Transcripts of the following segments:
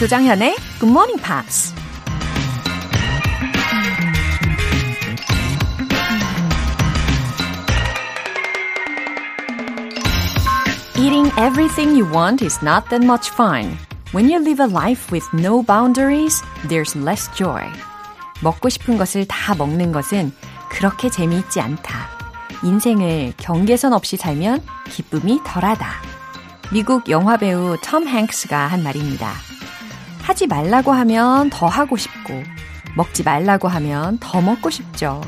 조장현의 Good Morning Pops. Eating everything you want is not that much fun. When you live a life with no boundaries, there's less joy. 먹고 싶은 것을 다 먹는 것은 그렇게 재미있지 않다. 인생을 경계선 없이 살면 기쁨이 덜하다. 미국 영화배우 톰 행크스가 한 말입니다. 하지 말라고 하면 더 하고 싶고, 먹지 말라고 하면 더 먹고 싶죠.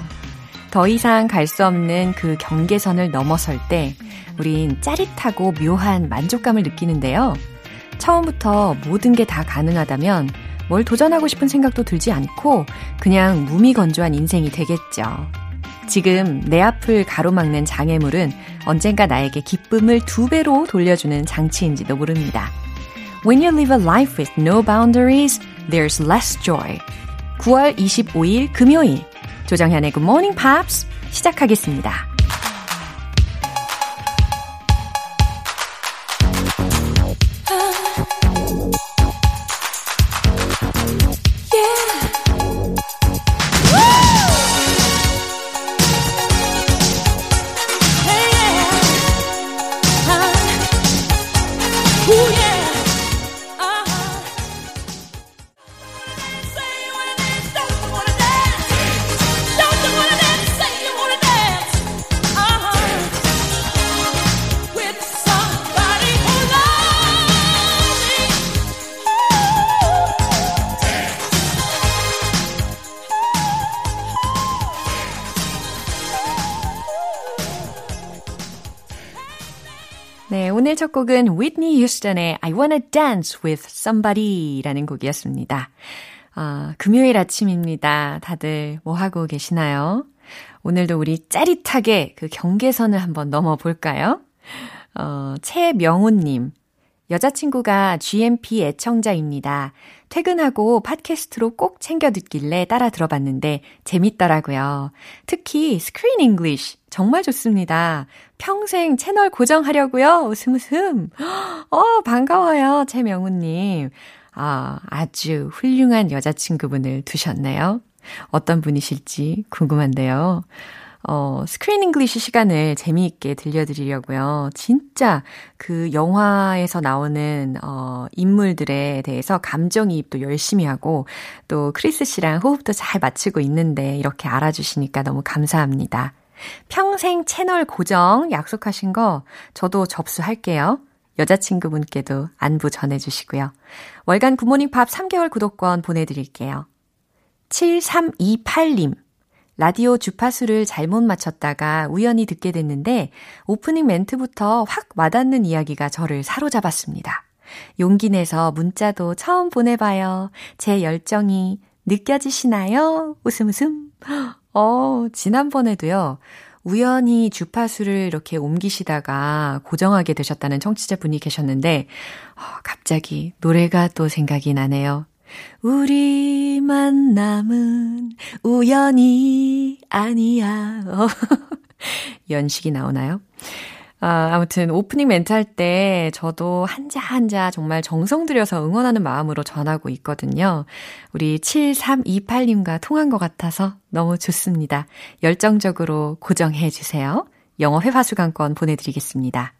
더 이상 갈 수 없는 그 경계선을 넘어설 때 우린 짜릿하고 묘한 만족감을 느끼는데요. 처음부터 모든 게 다 가능하다면 뭘 도전하고 싶은 생각도 들지 않고 그냥 무미건조한 인생이 되겠죠. 지금 내 앞을 가로막는 장애물은 언젠가 나에게 기쁨을 두 배로 돌려주는 장치인지도 모릅니다. When you live a life with no boundaries, there's less joy. 9월 25일 금요일 조정현의 Good Morning Pops 시작하겠습니다. 첫 곡은 Whitney Houston의 I Wanna Dance with Somebody라는 곡이었습니다. 아, 금요일 아침입니다. 다들 뭐 하고 계시나요? 오늘도 우리 짜릿하게 그 경계선을 한번 넘어 볼까요? 어, 최명훈님. 여자친구가 GMP 애청자입니다. 퇴근하고 팟캐스트로 꼭 챙겨 듣길래 따라 들어봤는데 재밌더라고요. 특히 Screen English 정말 좋습니다. 평생 채널 고정하려고요. 웃음 웃음. 어, 반가워요. 최명우님. 아, 아주 훌륭한 여자친구분을 두셨네요. 어떤 분이실지 궁금한데요. 어, Screen English 시간을 재미있게 들려드리려고요. 진짜 그 영화에서 나오는, 어, 인물들에 대해서 감정이입도 열심히 하고, 또 크리스 씨랑 호흡도 잘 맞추고 있는데, 이렇게 알아주시니까 너무 감사합니다. 평생 채널 고정 약속하신 거 저도 접수할게요. 여자친구분께도 안부 전해주시고요. 월간 굿모닝 팝 3개월 구독권 보내드릴게요. 7328님. 라디오 주파수를 잘못 맞췄다가 우연히 듣게 됐는데 오프닝 멘트부터 확 와닿는 이야기가 저를 사로잡았습니다. 용기 내서 문자도 처음 보내봐요. 제 열정이 느껴지시나요? 웃음 웃음. 어, 지난번에도요. 우연히 주파수를 이렇게 옮기시다가 고정하게 되셨다는 청취자분이 계셨는데 어, 갑자기 노래가 또 생각이 나네요. 우리 만남은 우연이 아니야. 연식이 나오나요? 아, 아무튼 오프닝 멘트 할 때 저도 한자 한자 정말 정성 들여서 응원하는 마음으로 전하고 있거든요. 우리 7328님과 통한 것 같아서 너무 좋습니다. 열정적으로 고정해 주세요. 영어 회화 수강권 보내드리겠습니다.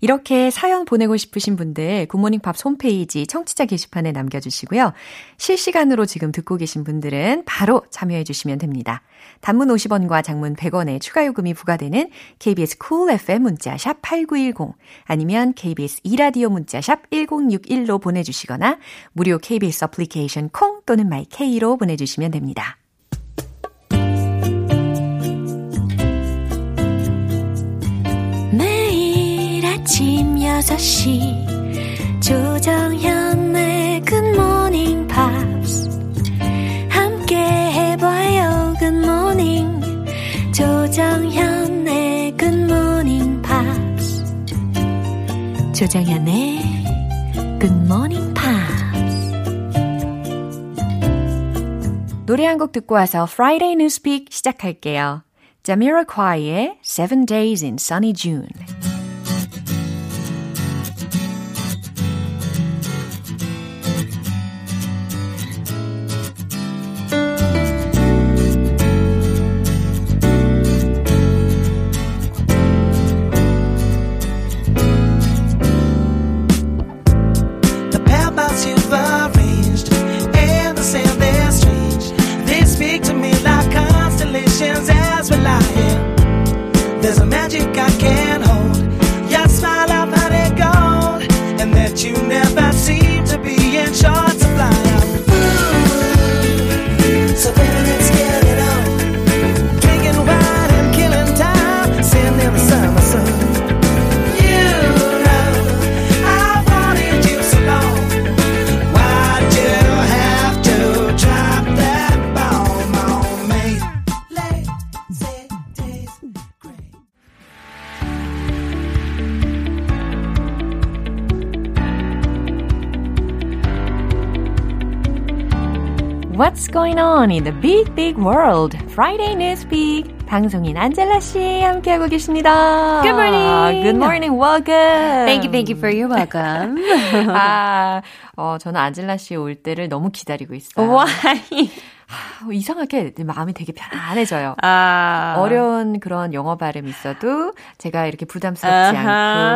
이렇게 사연 보내고 싶으신 분들 Good Morning Pops 홈페이지 청취자 게시판에 남겨주시고요. 실시간으로 지금 듣고 계신 분들은 바로 참여해 주시면 됩니다. 단문 50원과 장문 100원의 추가 요금이 부과되는 KBS Cool FM 문자 샵 8910 아니면 KBS 이라디오 문자 샵 1061로 보내주시거나 무료 KBS 어플리케이션 콩 또는 my K로 보내주시면 됩니다. 아침 6시 조정현의 Good Morning Pops 함께 해봐요 Good morning 조정현의 Good Morning Pops 조정현의 굿모닝 팝스 노래 한 곡 듣고 와서 Friday Newspeak 시작할게요. Jamiroquai의 Seven Days in Sunny June There's a on in the big, big world? Friday Newspeak. 방송인 안젤라 씨 함께하고 계십니다. Good morning. Good morning. Welcome. Thank you, thank you for your welcome. 아, 어, 저는 안젤라 씨 올 때를 너무 기다리고 있어요. Why? 아, 이상하게 마음이 되게 편안해져요. 아, 어려운 그런 영어 발음이 있어도 제가 이렇게 부담스럽지 아하,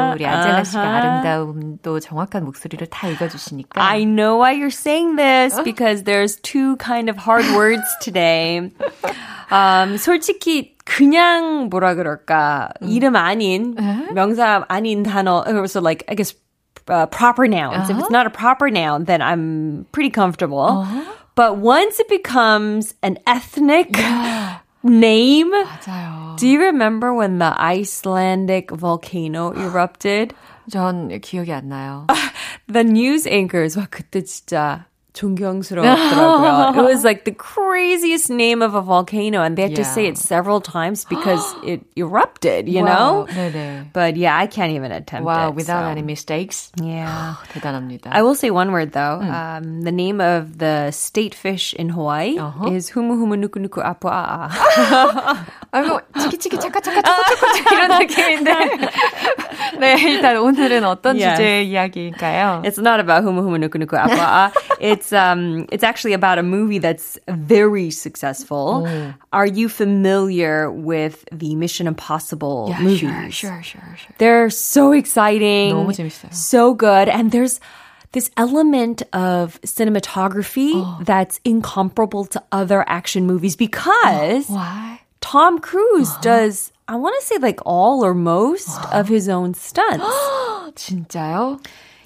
않고 우리 안젤라 씨가 아하. 아름다움도 정확한 목소리를 다 읽어주시니까 I know why you're saying this because there's two kind of hard words today. Um, 솔직히 그냥 뭐라 그럴까 이름 아닌 명사 아닌 단어 so like I guess uh, proper nouns. If it's not a proper noun, then I'm pretty comfortable. But once it becomes an ethnic name, 맞아요. do you remember when the Icelandic volcano erupted? 전 기억이 안 나요. The news anchors, 와, 그때 진짜 존경스러웠더라고요. it was like the craziest name of a volcano, and they had to say Yeah. it several times because it erupted, you 와우, know? 네네. But yeah, I can't even attempt Wow, it. without so. any mistakes. Yeah. 대단합니다. I will say one word though. Um, the name of the state fish in Hawaii is humuhumunukunuku apua'a. 아이고, 치키치키 차카 차카 차카 차카 이런 느낌인데. 네, 일단 오늘은 어떤 Yes. 주제의 이야기일까요? It's not about humu humu nuku nuku apua'a. It's um it's actually about a movie that's very successful. Are you familiar with the Mission Impossible Yeah, movies? sure, sure, sure, sure. They're so exciting. 너무 재밌어요. So good. And there's this element of cinematography that's incomparable to other action movies because Why? Tom Cruise does I want to say like all or most of his own stunts. 진짜요?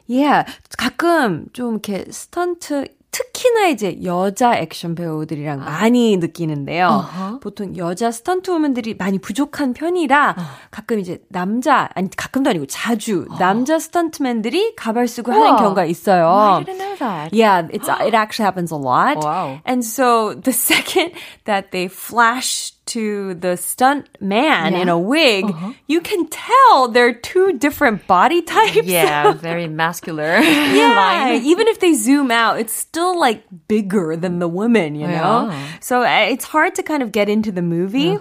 Yeah. 가끔 좀 이렇게 스턴트 특히나 이제 여자 액션 배우들이랑 많이 느끼는데요. 보통 여자 stunt woman들이 많이 부족한 편이라 가끔 이제 남자 아니 가끔도 아니고 자주 남자 스턴트맨들이 가발 쓰고 하는. 경우가 있어요. I didn't know that. Yeah, it's it actually happens a lot. Wow. And so the second that they flash to the stunt man in a wig, you can tell they're two different body types. Yeah, very muscular. Yeah, even if they zoom out, it's still like bigger than the woman, you know? Yeah. So uh, it's hard to kind of get into the movie.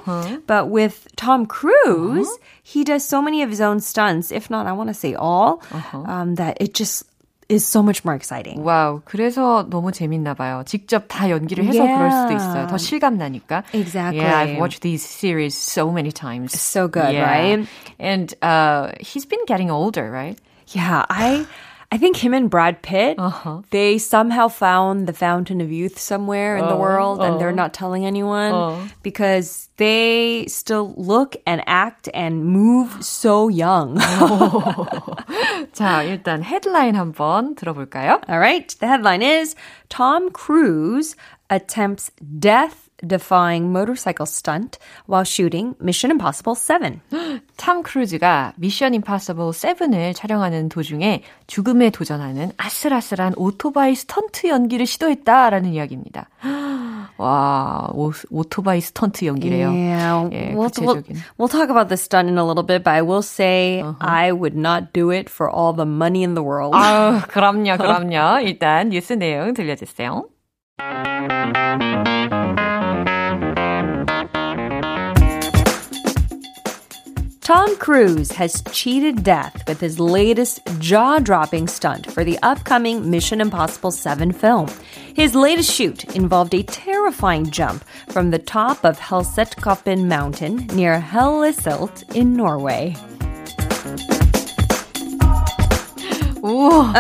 But with Tom Cruise, he does so many of his own stunts, if not, I want to say all, um, that it just is so much more exciting. 와우, 그래서 너무 재밌나 봐요. 직접 다 연기를 해서 Yeah. 그럴 수도 있어요. 더 실감 나니까. Exactly. Yeah, I've watched these series so many times. So good, Yeah. right? And uh, he's been getting older, right? Yeah, I I think him and Brad Pitt, Uh-huh. they somehow found the fountain of youth somewhere in the Oh, world and they're not telling anyone because they still look and act and move so young. 자, 일단 헤드라인 한번 들어볼까요? All right, the headline is Tom Cruise attempts death defying motorcycle stunt while shooting Mission Impossible 7. 탐 크루즈가 Mission Impossible 7을 촬영하는 도중에 죽음에 도전하는 아슬아슬한 오토바이 스턴트 연기를 시도했다라는 이야기입니다. 와, 오, 오토바이 스턴트 연기래요. Yeah, 예, we'll, we'll, we'll talk about the stunt in a little bit, but I will say I would not do it for all the money in the world. 아유, 그럼요, 그럼요. 일단 뉴스 내용 들려주세요. Tom Cruise has cheated death with his latest jaw dropping stunt for the upcoming Mission Impossible 7 film. His latest shoot involved a terrifying jump from the top of Helsetkoppen Mountain near Helleselt in Norway. 우와.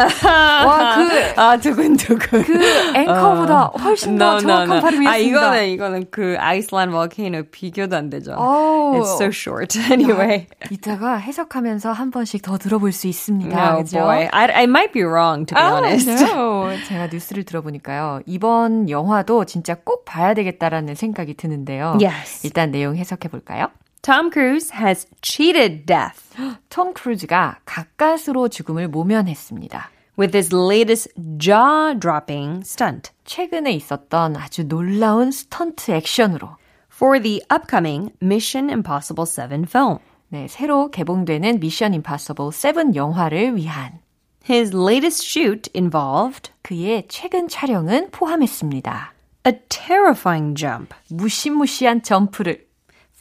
와, 그, 아, 두근두근. 그 앵커보다 훨씬 더 정확한 발음이었습니다. 아, 이거는, 이거는 그 아이슬란드 볼케이노 비교도 안 되죠. 오. It's so short. Anyway. 이따가 해석하면서 한 번씩 더 들어볼 수 있습니다. Oh 그죠? boy. I, I might be wrong, to be Oh, honest. no. 제가 뉴스를 들어보니까요. 이번 영화도 진짜 꼭 봐야 되겠다라는 생각이 드는데요. Yes. 일단 내용 해석해 볼까요? Tom Cruise has cheated death 톰 크루즈가 가까스로 죽음을 모면했습니다. with his latest jaw-dropping stunt 최근에 있었던 아주 놀라운 스턴트 액션으로 for the upcoming Mission Impossible 7 film. 네, 새로 개봉되는 미션 임파서블 7 영화를 위한 His latest shoot involved 그의 최근 촬영은 포함했습니다. a terrifying jump 무시무시한 점프를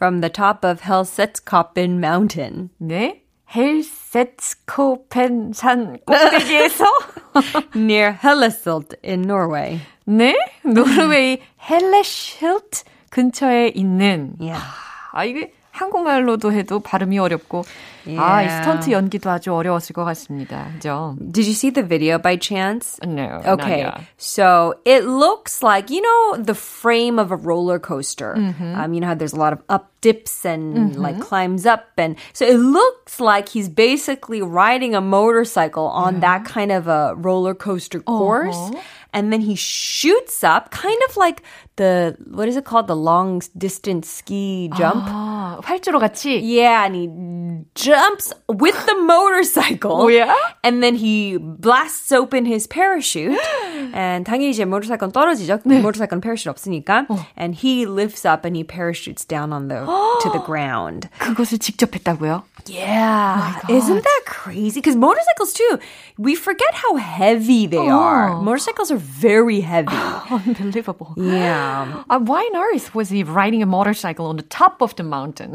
from the top of Helsetskoppen Mountain. 네, 헬세츠코펜 산 꼭대기에서 near Helleselt in Norway. 네, 노르웨이 헬레실트 근처에 있는 Yeah. 아 이게 한국말로도 해도 발음이 어렵고 아, 이 스턴트 연기도 아주 어려웠을 것 같습니다. 그죠? Did you see the video by chance? No. Okay. not yet. So it looks like, you know, the frame of a roller coaster. Mm-hmm. Um, you know how there's a lot of up dips and like climbs up. And so it looks like he's basically riding a motorcycle on that kind of a roller coaster course. Uh-huh. And then he shoots up, kind of like the, what is it called? The long distance ski jump. 아, 활주로 같이 Yeah, and he jumps with the motorcycle. Oh, yeah? And then he blasts open his parachute. and 당연히 이제 모터사이클은 떨어지죠. 모터사이클은 parachute 없으니까. And he lifts up and he parachutes down on the to the ground. 그것을 직접 했다고요? Yeah. Isn't that crazy? Because motorcycles too, we forget how heavy they are. Motorcycles are very heavy. Unbelievable. yeah. Uh, why on earth was he riding a motorcycle on the top of the mountain?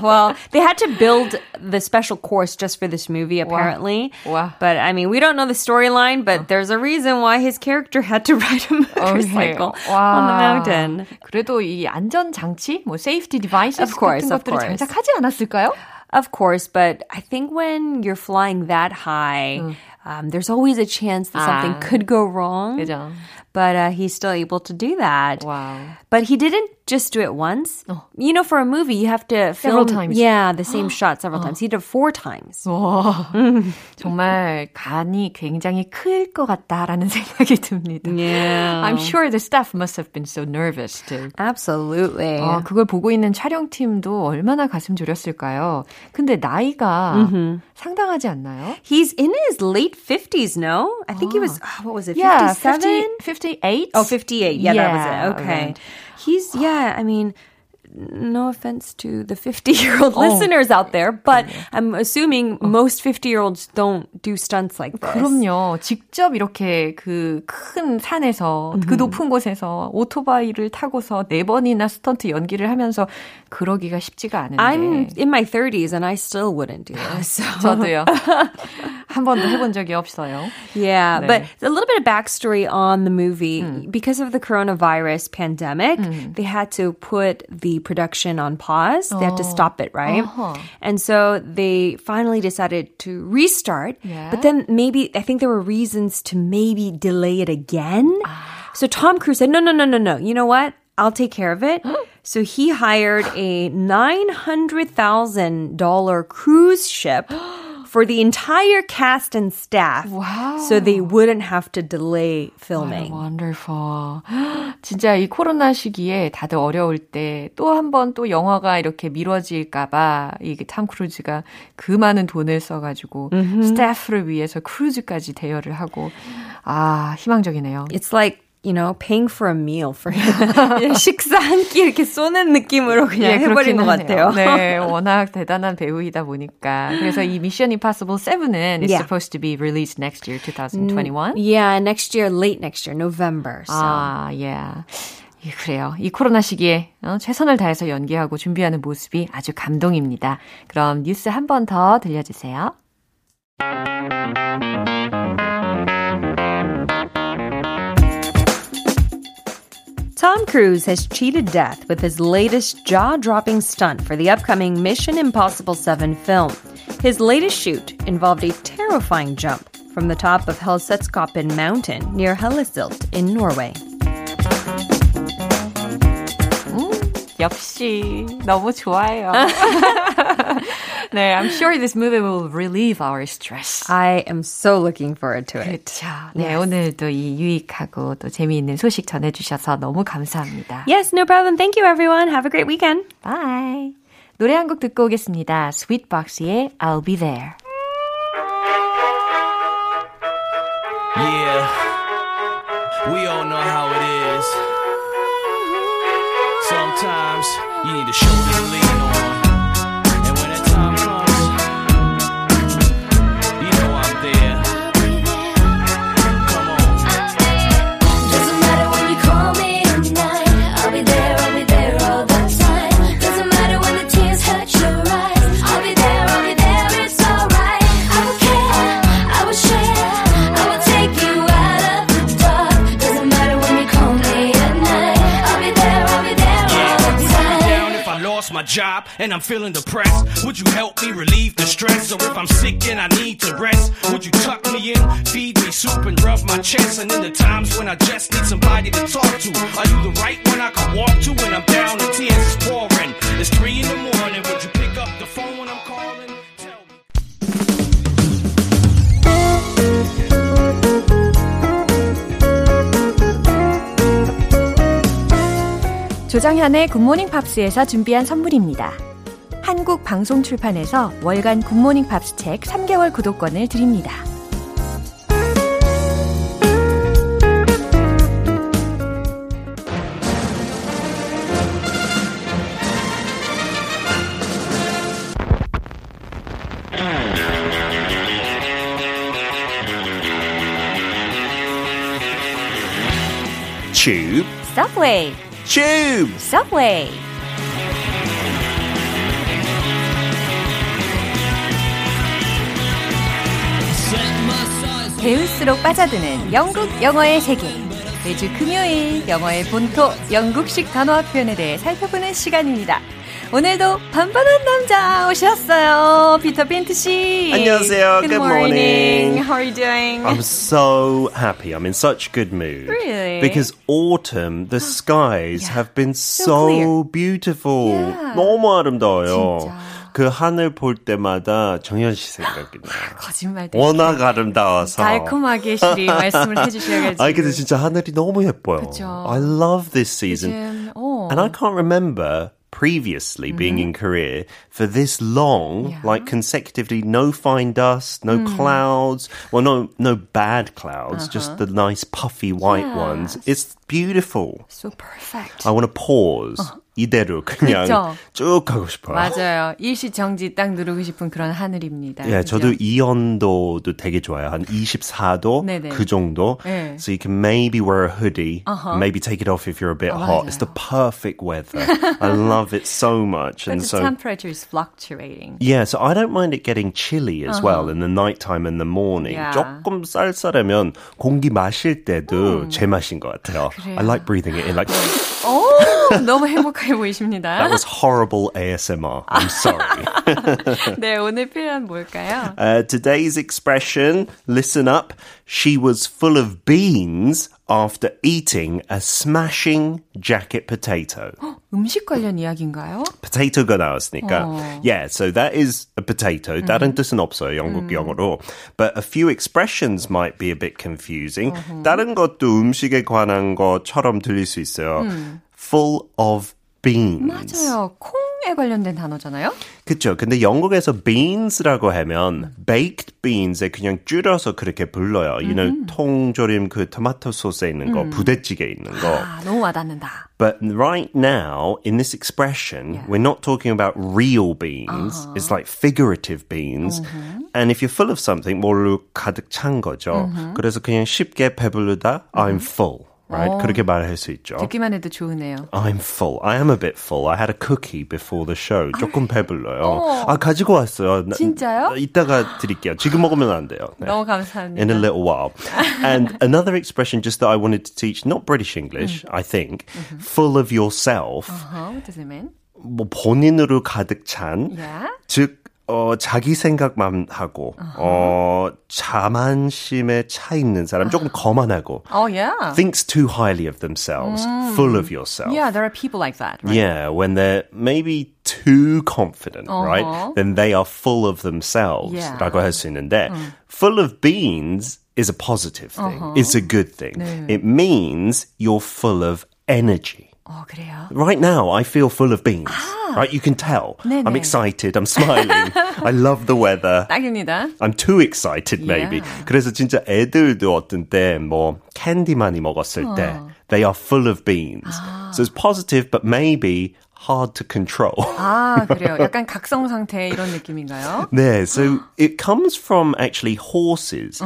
well, they had to build the special course just for this movie, apparently. Wow. But I mean, we don't know the storyline, but there's a reason why his character had to ride a motorcycle on the mountain. 그래도 이 안전 장치, 뭐 safety devices Of course, 같은 of 것들을 course. 장착하지 않았을까요? Of course, but I think when you're flying that high, um, there's always a chance that something Ah. could go wrong. 그죠? But uh, he's still able to do that. Wow. But he didn't just do it once. You know, for a movie, you have to film Several times. Yeah, the same shot several times. He did it four times. 와, 정말 간이 굉장히 클 것 같다라는 생각이 듭니다. Yeah. I'm sure the staff must have been so nervous too. Absolutely. 아, 그걸 보고 있는 촬영팀도 얼마나 가슴 졸였을까요? 근데 나이가 상당하지 않나요? He's in his late 50s, no? I think he was, ah, what was it, 57? Yeah, 50, 58? Oh, 58. Yeah, that was Yeah, it. Okay. right. He's, yeah, I mean, no offense to the 50 year old listeners out there, but I'm assuming most 50 year olds don't do stunts like this. 그럼요. 직접 이렇게 그 큰 산에서 그 높은 곳에서 오토바이를 타고서 네 번이나 스턴트 연기를 하면서 그러기가 쉽지가 않은데. I'm in my 30s and I still wouldn't do this. 저도요. 한 번도 해본 적이 없어요. Yeah, 네. but a little bit of backstory on the movie. Because of the coronavirus pandemic, they had to put the production on pause. They had to stop it, right? Uh-huh. And so they finally decided to restart. Yeah. But then maybe, I think there were reasons to maybe delay it again. So Tom Cruise said, no, no, no, no, no. You know what? I'll take care of it. so he hired a $900,000 cruise ship for the entire cast and staff. Wow. So they wouldn't have to delay filming. Wonderful. 진짜 이 코로나 시기에 다들 어려울 때 또 한 번 또 영화가 이렇게 미뤄질까봐 이게 탐 크루즈가 그 많은 돈을 써가지고 스태프를 위해서 크루즈까지 대여를 하고 아 희망적이네요. It's like, you know, paying for a meal for him. 식사 한 끼 이렇게 쏘는 느낌으로 그냥 해버린 그렇긴 것 하네요. 같아요. 네, 워낙 대단한 배우이다 보니까. 그래서 이 Mission Impossible 7은 is Yeah. supposed to be released next year, 2021. Yeah, next year, late next year, November. So. 아, yeah. 예, 그래요. 이 코로나 시기에 어, 최선을 다해서 연기하고 준비하는 모습이 아주 감동입니다. 그럼 뉴스 한 번 더 들려주세요. Tom Cruise has cheated death with his latest jaw dropping stunt for the upcoming Mission Impossible 7 film. His latest shoot involved a terrifying jump from the top of Helsetskoppen mountain near Hellesilt in Norway. 역시 너무 좋아요. 네, I'm sure this movie will relieve our stress. I am so looking forward to it. 그렇죠. 네, 오늘도 이 유익하고 또 재미있는 소식 전해주셔서 너무 감사합니다. Yes, no problem. Thank you, everyone. Have a great weekend. Bye. 노래 한 곡 듣고 오겠습니다. Sweetbox의 I'll Be There. Yeah, we all know how it is. Sometimes you need a shoulder to lean on. My job and I'm feeling depressed? Would you help me relieve the stress? Or if I'm sick and I need to rest, would you tuck me in, feed me soup and rub my chest? And in the times when I just need somebody to talk to, are you the right one I can walk to when I'm down and tears is pouring? It's three in the morning. Would you pick up the phone when I'm calling? 조정현의 Good Morning Pops에서 준비한 선물입니다. 한국 방송 출판에서 월간 Good Morning Pops 책 3개월 구독권을 드립니다. Tube, Subway, tube. Subway. 배울수록 빠져드는 영국 영어의 세계. 매주 금요일 영어의 본토 영국식 단어와 표현에 대해 살펴보는 시간입니다. 오늘도 반반한 남자 오셨어요. 피터 빈트 씨. 안녕하세요. Good, Good morning. morning. How are you doing? I'm so happy. I'm in such good mood. Really? Because autumn, the skies Yeah. have been So so, beautiful. Yeah. 너무 아름다워요. 진짜. 그 하늘 볼 때마다 정현 씨 생각이 나요. 거짓말. 워낙 아름다워서. 달콤하게 시리 말씀을 해주셔야지. 아니 근데 진짜 하늘이 너무 예뻐요. 그쵸. I love this season. 요즘, 어. And I can't remember previously being mm-hmm. in Korea for this long, Yeah. like consecutively, no fine dust, no hmm. clouds. Well, no, no bad clouds, just uh-huh. the nice puffy white ones. It's beautiful. So perfect. I want to pause. Uh-huh. 이대로 그냥 그쵸. 쭉 가고 싶어요. 맞아요. 일시정지 딱 누르고 싶은 그런 하늘입니다. 예, 그죠? 저도 이 온도도 되게 좋아요. 한 24도 네네. 그 정도. 네. So you can maybe wear a hoodie, maybe take it off if you're a bit hot. It's the perfect weather. I love it so much. But and the so temperature is fluctuating. yeah, so I don't mind it getting chilly as well in the nighttime and the morning. Yeah. 조금 쌀쌀하면 공기 마실 때도 제 맛인 것 같아요. I like breathing it in like 오, 너무 행복해 보이십니다. that was horrible ASMR. I'm sorry. 네, 오늘 표현 뭘까요? Uh, today's expression, listen up. She was full of beans after eating a smashing jacket potato. 음식 관련 이야기인가요? potato가 나왔으니까. 어. Yeah, so that is a potato. 다른 뜻은 없어요, 영국 영어로. But a few expressions might be a bit confusing. 다른 것도 음식에 관한 것처럼 들릴 수 있어요. Full of beans. 맞아요. 콩에 관련된 단어잖아요. 그쵸. 근데 영국에서 beans라고 하면 baked beans에 그냥 줄여서 그렇게 불러요. You know, 통조림 그 토마토 소스에 있는 거, 부대찌개 있는 거. 아, 너무 와닿는다. But right now, in this expression, we're not talking about real beans. It's like figurative beans. And if you're full of something, 뭘로 가득 찬 거죠. 그래서 그냥 쉽게 배부르다, I'm full. Right? 그렇게 말할 수 있죠. 듣기만 해도 좋으네요. I'm full. I am a bit full. I had a cookie before the show. 조금 배불러요. 아, 가지고 왔어요. 나- 진짜요? 이따가 드릴게요. 지금 먹으면 안 돼요. 네. 너무 감사합니다. In a little while. and another expression just that I wanted to teach, not British English, I think, full of yourself. Uh-huh, what does it mean? 뭐 본인으로 가득 찬, Yeah. 즉 어, 자기 생각만 하고, 어, 자만심에 차 있는 사람, 조금 거만하고, Oh yeah. thinks too highly of themselves, full of yourself. Yeah, there are people like that. Right? Yeah, when they're maybe too confident, right? Then they are full of themselves. Yeah. 라고 할 수 있는데, full of beans is a positive thing. It's a good thing. It means you're full of energy. 어, 그래요. Right now, I feel full of beans. Right? You can tell. 네네. I'm excited. I'm smiling. I love the weather. 딱입니다. I'm too excited, maybe. Yeah. 그래서 진짜 애들도 어떤 때 뭐 캔디 많이 먹었을 때 they are full of beans. So it's positive, but maybe hard to control. 아, 그래요. 약간 각성 상태 이런 느낌인가요? 네, so it comes from actually horses.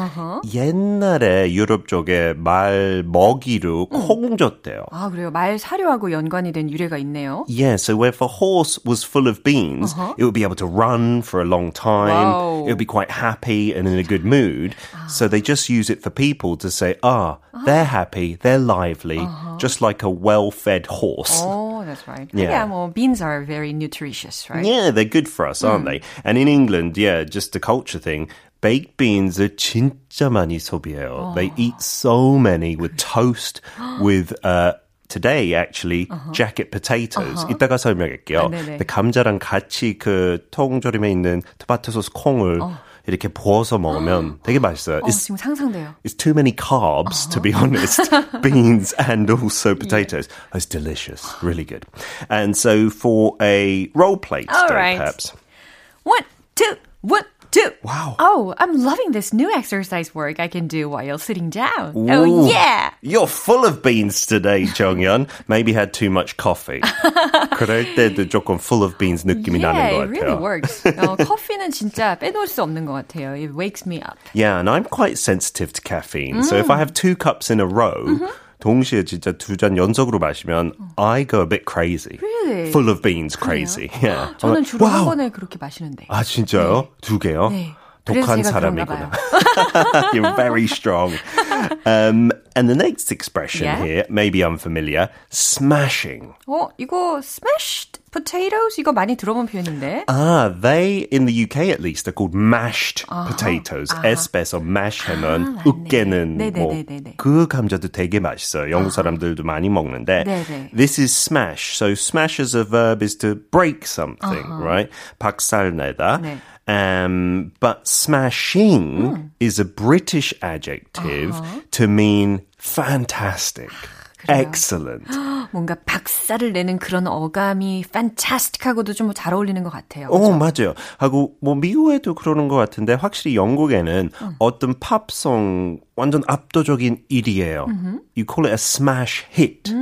옛날에 유럽 쪽에 말 먹이로 콩 줬대요. 아, 그래요. 말 사료하고 연관이 된 유래가 있네요. Yeah, so if a horse was full of beans, it would be able to run for a long time. Wow. It would be quite happy and in a good mood. So they just use it for people to say, ah, they're happy, they're lively, just like a well-fed horse. Oh, that's right. Yeah. Yeah, 뭐 beans are very nutritious, right? Yeah, they're good for us, aren't they? And in England, yeah, just a culture thing. Baked beans are 진짜 많이 소비해요. They eat so many with toast, with uh, today actually jacket potatoes. 이따가 설명할게요. 아, 네네. 근데 감자랑 같이 그 통조림에 있는 토마토 소스 콩을 이렇게 부어서 먹으면 되게 맛있어요. 어, It's 지금 상상돼요. it's too many carbs, to be honest. Beans and also potatoes. It's delicious. Really good. And so for a role play All today, right. perhaps. One, two, one, two. Wow. Oh, I'm loving this new exercise work I can do while sitting down. Ooh. Oh, yeah. You're full of beans today, Jonghyun. Maybe had too much coffee. 그럴 때도 조금 full of beans 느낌이 Yeah, 나는 것 it 같아요. really works. 어, 커피는 진짜 빼놓을 수 없는 것 같아요. It wakes me up. Yeah, and I'm quite sensitive to caffeine. So if I have two cups in a row, 동시에 진짜 두 잔 연속으로 마시면 I go a bit crazy. Really? Full of beans crazy. Yeah. 저는 주로 한 wow. 번에 그렇게 마시는데. 아 진짜요? 두 개요? 네. 독한 사람이구나. You're very strong. Um, and the next expression Yeah. here may be unfamiliar. Smashing. 어, 이거 smashed potatoes 이거 많이 들어본 표현인데. Ah, they in the UK at least are called mashed potatoes. 에스페서 mash 하면 맞네. 으깨는 네네네네네. 뭐그 감자도 되게 맛있어요. 영국 사람들도 많이 먹는데. 네네. This is smash. So smash as a verb is to break something, right? 박살내다. 네. Um, but smashing is a British adjective to mean fantastic, Excellent. 뭔가 박살을 내는 그런 어감이 fantastic하고도 좀 잘 어울리는 것 같아요. 어, 맞아요. 하고, 뭐, 미국에도 그러는 것 같은데, 확실히 영국에는 어떤 팝송 완전 압도적인 1위예요. You call it a smash hit.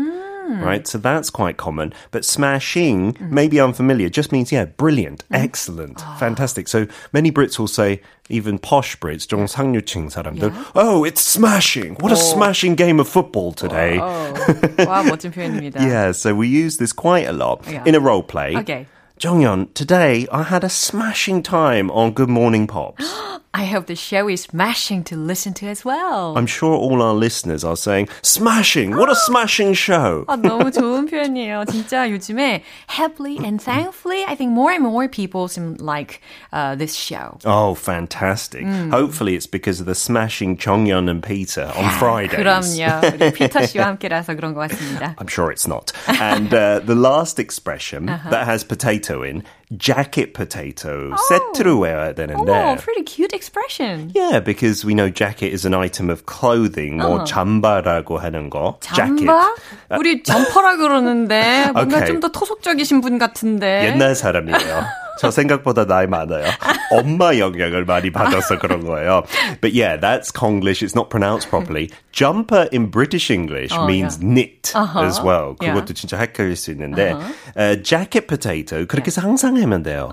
Right, so that's quite common. But smashing, maybe unfamiliar, just means, yeah, brilliant, excellent, fantastic. So many Brits will say, even posh Brits, 좀 상류층 사람들, oh, it's smashing! What a smashing game of football today! 와, 멋진 표현입니다. Yeah, so we use this quite a lot Yeah. in a role play. Okay. Jonghyun, today I had a smashing time on Good Morning Pops. I hope the show is smashing to listen to as well. I'm sure all our listeners are saying, smashing! What a smashing show! 아, 너무 좋은 표현이에요. 진짜 요즘에 happily and thankfully, I think more and more people seem like uh, this show. Oh, fantastic. Hopefully it's because of the smashing Jonghyun and Peter on Fridays. 그럼요. 우리 피터 씨와 함께라서 그런 것 같습니다. I'm sure it's not. And uh, the last expression that has potato in, jacket potato. 세트로 외워야 되는데. Oh, pretty cute expression. Yeah, because we know jacket is an item of clothing, 뭐 잠바라고 하는 거. jacket. 잠바? 우리 점퍼라 그러는데 뭔가 Okay. 좀더 토속적이신 분 같은데. 옛날 사람이에요. 저 생각보다 나이 많아요. 엄마 영향을 많이 받아서 그런 거예요. But yeah, that's Konglish. It's not pronounced properly. Jumper in British English means knit as well. Yeah. 그것도 진짜 헷갈릴 수 있는데 uh, jacket potato 그렇게 상상하면 돼요.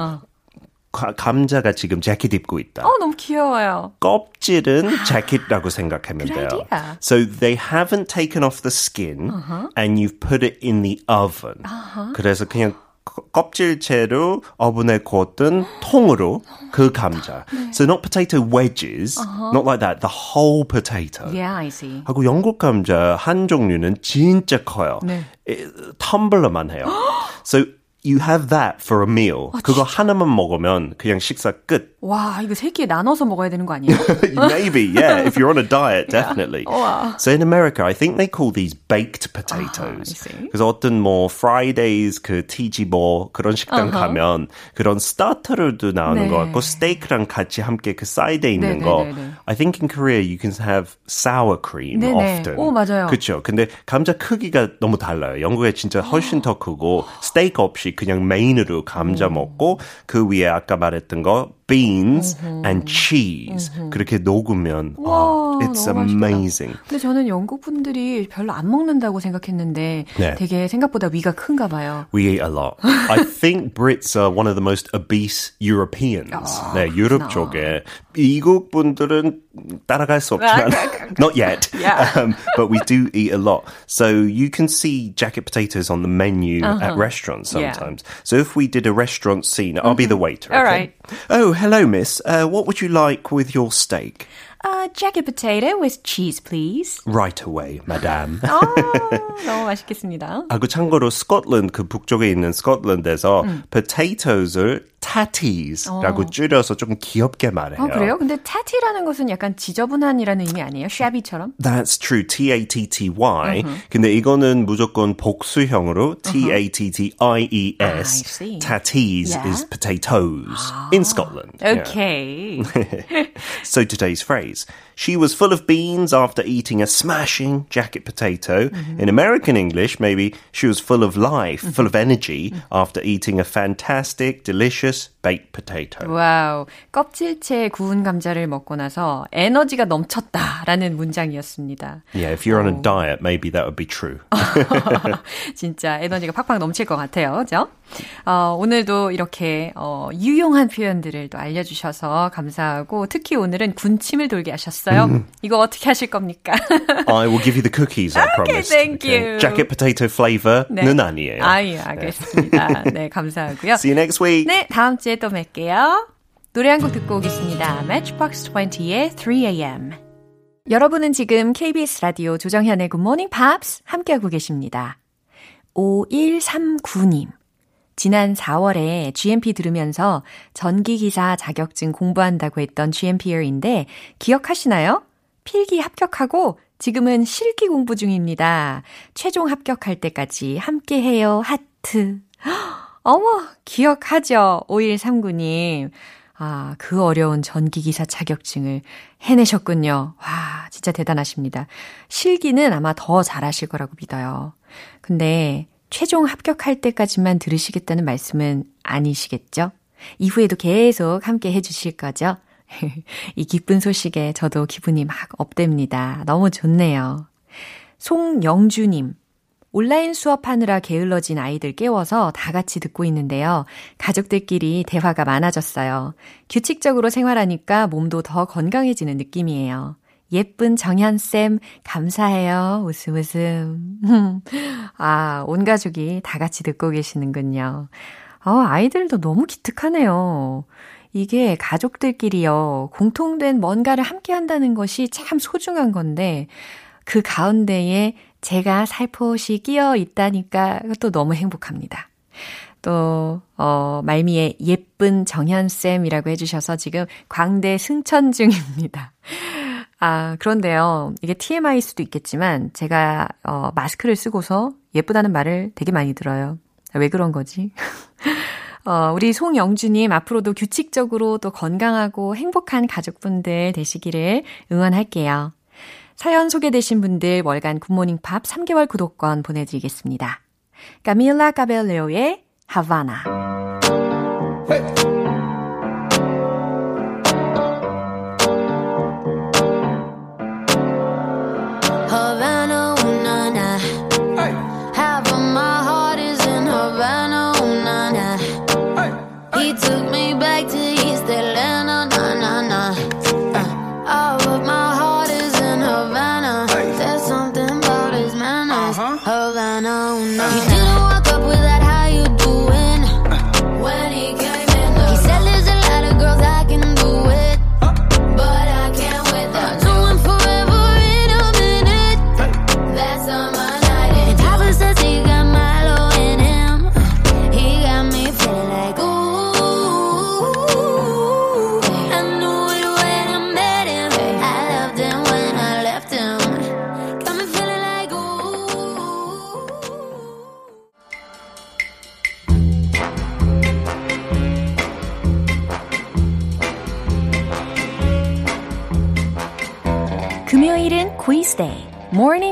가- 감자가 지금 재킷 입고 있다. 어, 너무 귀여워요. 껍질은 재킷이라고 생각하면 Good 돼요. idea. So they haven't taken off the skin and you've put it in the oven. 그래서 그냥 거- 껍질채로 오븐에 구웠던 통으로 그 감자. So not potato wedges, not like that. The whole potato. Yeah, I see. 하고 영국 감자 한 종류는 진짜 커요. 네. 에, 텀블러만 해요. so you have that for a meal. 그거 하나만 먹으면 그냥 식사 끝. 와, 이거 세 끼에 나눠서 먹어야 되는 거 아니에요? Maybe, yeah. If you're on a diet, definitely. So in America, I think they call these baked potatoes. see. 그래서 어떤 뭐 Fridays 그 TG 뭐 그런 식당 가면 그런 스타터들도 나오는 네. 거 같고 스테이크랑 같이 함께 그 사이드에 있는 네, 거. 네, 네, 네. I think in Korea you can have sour cream 네, 네. often. 오, 맞아요. 그렇죠. 근데 감자 크기가 너무 달라요. 영국에 진짜 훨씬 더 크고 스테이크 없이 그냥 메인으로 감자 먹고 그 위에 아까 말했던 거 beans and cheese 그렇게 녹으면 와, oh, it's 맛있겠다. amazing. 근데 저는 영국 분들이 별로 안 먹는다고 생각했는데 네. 되게 생각보다 위가 큰가 봐요. We eat a lot. I think Brits are one of the most obese Europeans. 네, 유럽 쪽에 미국 분들은 따라갈 수 없지만 not yet. Um, but we do eat a lot. So you can see jacket potatoes on the menu at restaurants Yeah. sometimes. So if we did a restaurant scene, I'll be the waiter. All okay? Oh, hello, miss. Uh, what would you like with your steak? Uh, jacket potato with cheese, please. Right away, madame. 아, 너무 맛있겠습니다. 아, 그 참고로 스코틀랜드 그 북쪽에 있는 스코틀랜드에서 potatoes을 tatties라고 줄여서 좀 귀엽게 말해요. 어, 그래요? 근데 tatty라는 것은 약간 지저분한이라는 의미 아니에요? shabby처럼? That's true. T-A-T-T-Y. 근데 이거는 무조건 복수형으로 T-A-T-T-I-E-S. I see. Tatties Yeah. is potatoes in ah. Scotland. Yeah. Okay. So today's phrase. She was full of beans after eating a smashing jacket potato. In American English, maybe she was full of life, full of energy after eating a fantastic, delicious baked potato. 와우. 껍질째 구운 감자를 먹고 나서 에너지가 넘쳤다라는 문장이었습니다. Yeah, if you're on a diet, maybe that would be true. 진짜 에너지가 팍팍 넘칠 것 같아요. 그죠? 어, 오늘도 이렇게 어, 유용한 표현들을 또 알려주셔서 감사하고 특히 오늘은 군침을 돌게 하셨 어요. 이거 어떻게 하실 겁니까? I will give you the cookies, I promise. thank you. Jacket potato flavor는 아니에요. 아, 예, 알겠습니다. 네, 감사하고요. See you next week. 네, 다음 주에 또 뵐게요. 노래 한 곡 듣고 오겠습니다. Matchbox 20의 3am. 여러분은 지금 KBS 라디오 조정현의 Good Morning Pops 함께하고 계십니다. 5139님. 지난 4월에 GMP 들으면서 전기기사 자격증 공부한다고 했던 GMPR인데 기억하시나요? 필기 합격하고 지금은 실기 공부 중입니다. 최종 합격할 때까지 함께 해요. 하트. 어머, 기억하죠? 5139님. 아, 그 어려운 전기기사 자격증을 해내셨군요. 와, 진짜 대단하십니다. 실기는 아마 더 잘하실 거라고 믿어요. 근데 최종 합격할 때까지만 들으시겠다는 말씀은 아니시겠죠? 이후에도 계속 함께 해주실 거죠? 이 기쁜 소식에 저도 기분이 막 업됩니다. 너무 좋네요. 송영주님. 온라인 수업하느라 게을러진 아이들 깨워서 다 같이 듣고 있는데요. 가족들끼리 대화가 많아졌어요. 규칙적으로 생활하니까 몸도 더 건강해지는 느낌이에요. 예쁜 정현쌤, 감사해요. 웃음 웃음. 아, 온 가족이 다 같이 듣고 계시는군요. 어, 아이들도 너무 기특하네요. 이게 가족들끼리요, 공통된 뭔가를 함께 한다는 것이 참 소중한 건데, 그 가운데에 제가 살포시 끼어 있다니까 또 너무 행복합니다. 또, 어, 말미에 예쁜 정현쌤이라고 해주셔서 지금 광대 승천 중입니다. 아, 그런데요. 이게 TMI일 수도 있겠지만, 제가, 어, 마스크를 쓰고서 예쁘다는 말을 되게 많이 들어요. 왜 그런 거지? 어, 우리 송영주님 앞으로도 규칙적으로 또 건강하고 행복한 가족분들 되시기를 응원할게요. 사연 소개되신 분들 월간 굿모닝 팝 3개월 구독권 보내드리겠습니다. 까밀라 까벨레오의 하바나.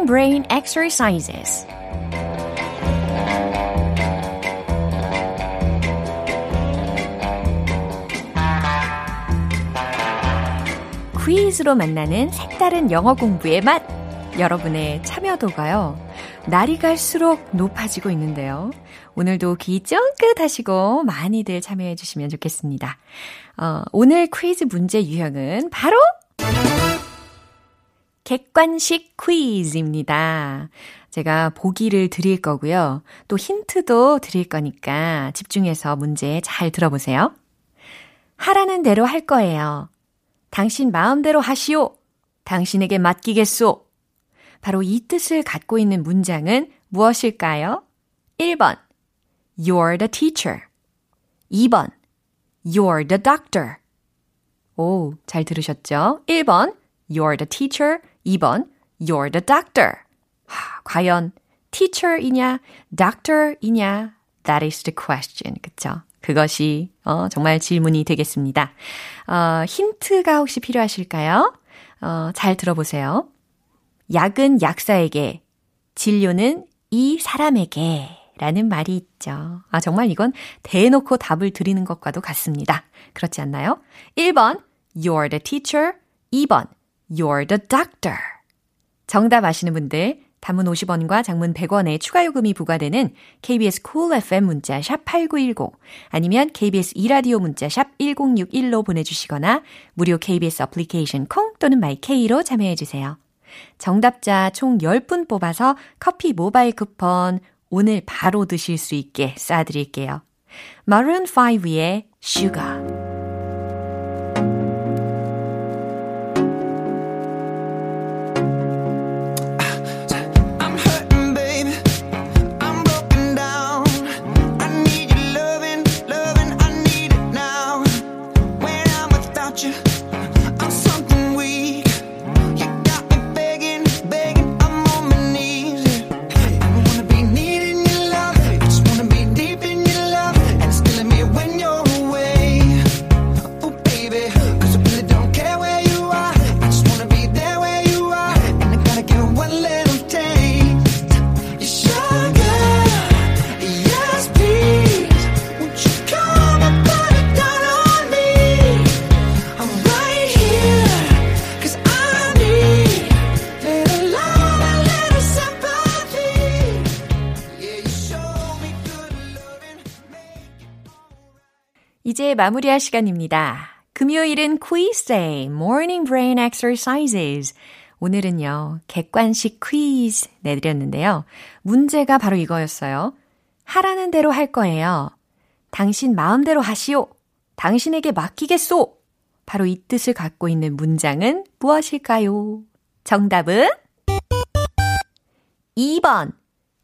Brain Exercises. 퀴즈로 만나는 색다른 영어 공부의 맛. 여러분의 참여도가요. 날이 갈수록 높아지고 있는데요. 오늘도 귀 쫑긋 하시고 많이들 참여해 주시면 좋겠습니다. 어, 오늘 퀴즈 문제 유형은 바로 객관식 퀴즈입니다. 제가 보기를 드릴 거고요. 또 힌트도 드릴 거니까 집중해서 문제 잘 들어보세요. 하라는 대로 할 거예요. 당신 마음대로 하시오. 당신에게 맡기겠소. 바로 이 뜻을 갖고 있는 문장은 무엇일까요? 1번. You're the teacher. 2번. You're the doctor. 오, 잘 들으셨죠? 1번. You're the teacher. 2번. You're the doctor. 하, 과연 teacher이냐, doctor이냐? That is the question. 그쵸? 그것이 어, 정말 질문이 되겠습니다. 어, 힌트가 혹시 필요하실까요? 어, 잘 들어보세요. 약은 약사에게, 진료는 이 사람에게 라는 말이 있죠. 아, 정말 이건 대놓고 답을 드리는 것과도 같습니다. 그렇지 않나요? 1번, you're the teacher. 2번, you're the doctor. 정답 아시는 분들, 단문 50원과 장문 100원의 추가 요금이 부과되는 KBS cool FM 문자 샵 8910 아니면 KBS 이라디오 문자 샵 1061로 보내 주시거나 무료 KBS 애플리케이션 콩 또는 my K로 참여해 주세요. 정답자 총 10분 뽑아서 커피 모바일 쿠폰 오늘 바로 드실 수 있게 쏴 드릴게요. Maroon 5의 Sugar 마무리할 시간입니다. 금요일은 day, morning brain exercises. 오늘은요, 객관식 퀴즈 내드렸는데요. 문제가 바로 이거였어요. 하라는 대로 할 거예요. 당신 마음대로 하시오. 당신에게 맡기겠소. 바로 이 뜻을 갖고 있는 문장은 무엇일까요? 정답은 2번.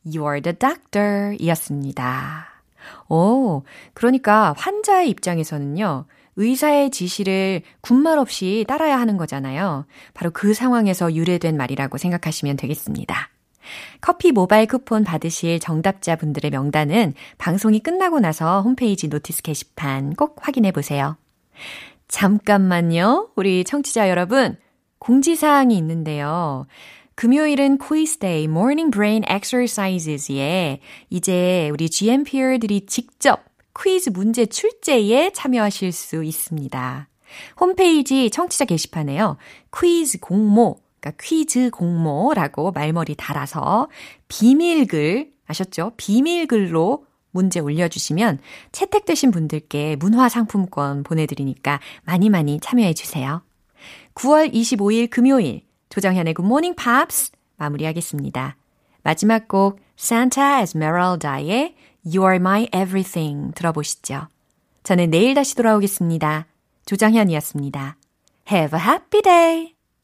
You're the doctor 이었습니다. 오, 그러니까 환자의 입장에서는요, 의사의 지시를 군말 없이 따라야 하는 거잖아요. 바로 그 상황에서 유래된 말이라고 생각하시면 되겠습니다. 커피 모바일 쿠폰 받으실 정답자 분들의 명단은 방송이 끝나고 나서 홈페이지 notice 게시판 꼭 확인해 보세요. 잠깐만요. 우리 청취자 여러분, 공지사항이 있는데요. 금요일은 quiz day, morning brain exercises에 이제 우리 GMPR들이 직접 퀴즈 문제 출제에 참여하실 수 있습니다. 홈페이지 청취자 게시판에요. 퀴즈 공모, 그러니까 퀴즈 공모라고 말머리 달아서 비밀글, 아셨죠? 비밀글로 문제 올려주시면 채택되신 분들께 문화상품권 보내드리니까 많이 많이 참여해주세요. 9월 25일 금요일 조정현의 Good Morning Pops 마무리하겠습니다. 마지막 곡 Santa Esmeralda의 You Are My Everything 들어보시죠. 저는 내일 다시 돌아오겠습니다. 조정현이었습니다. Have a happy day!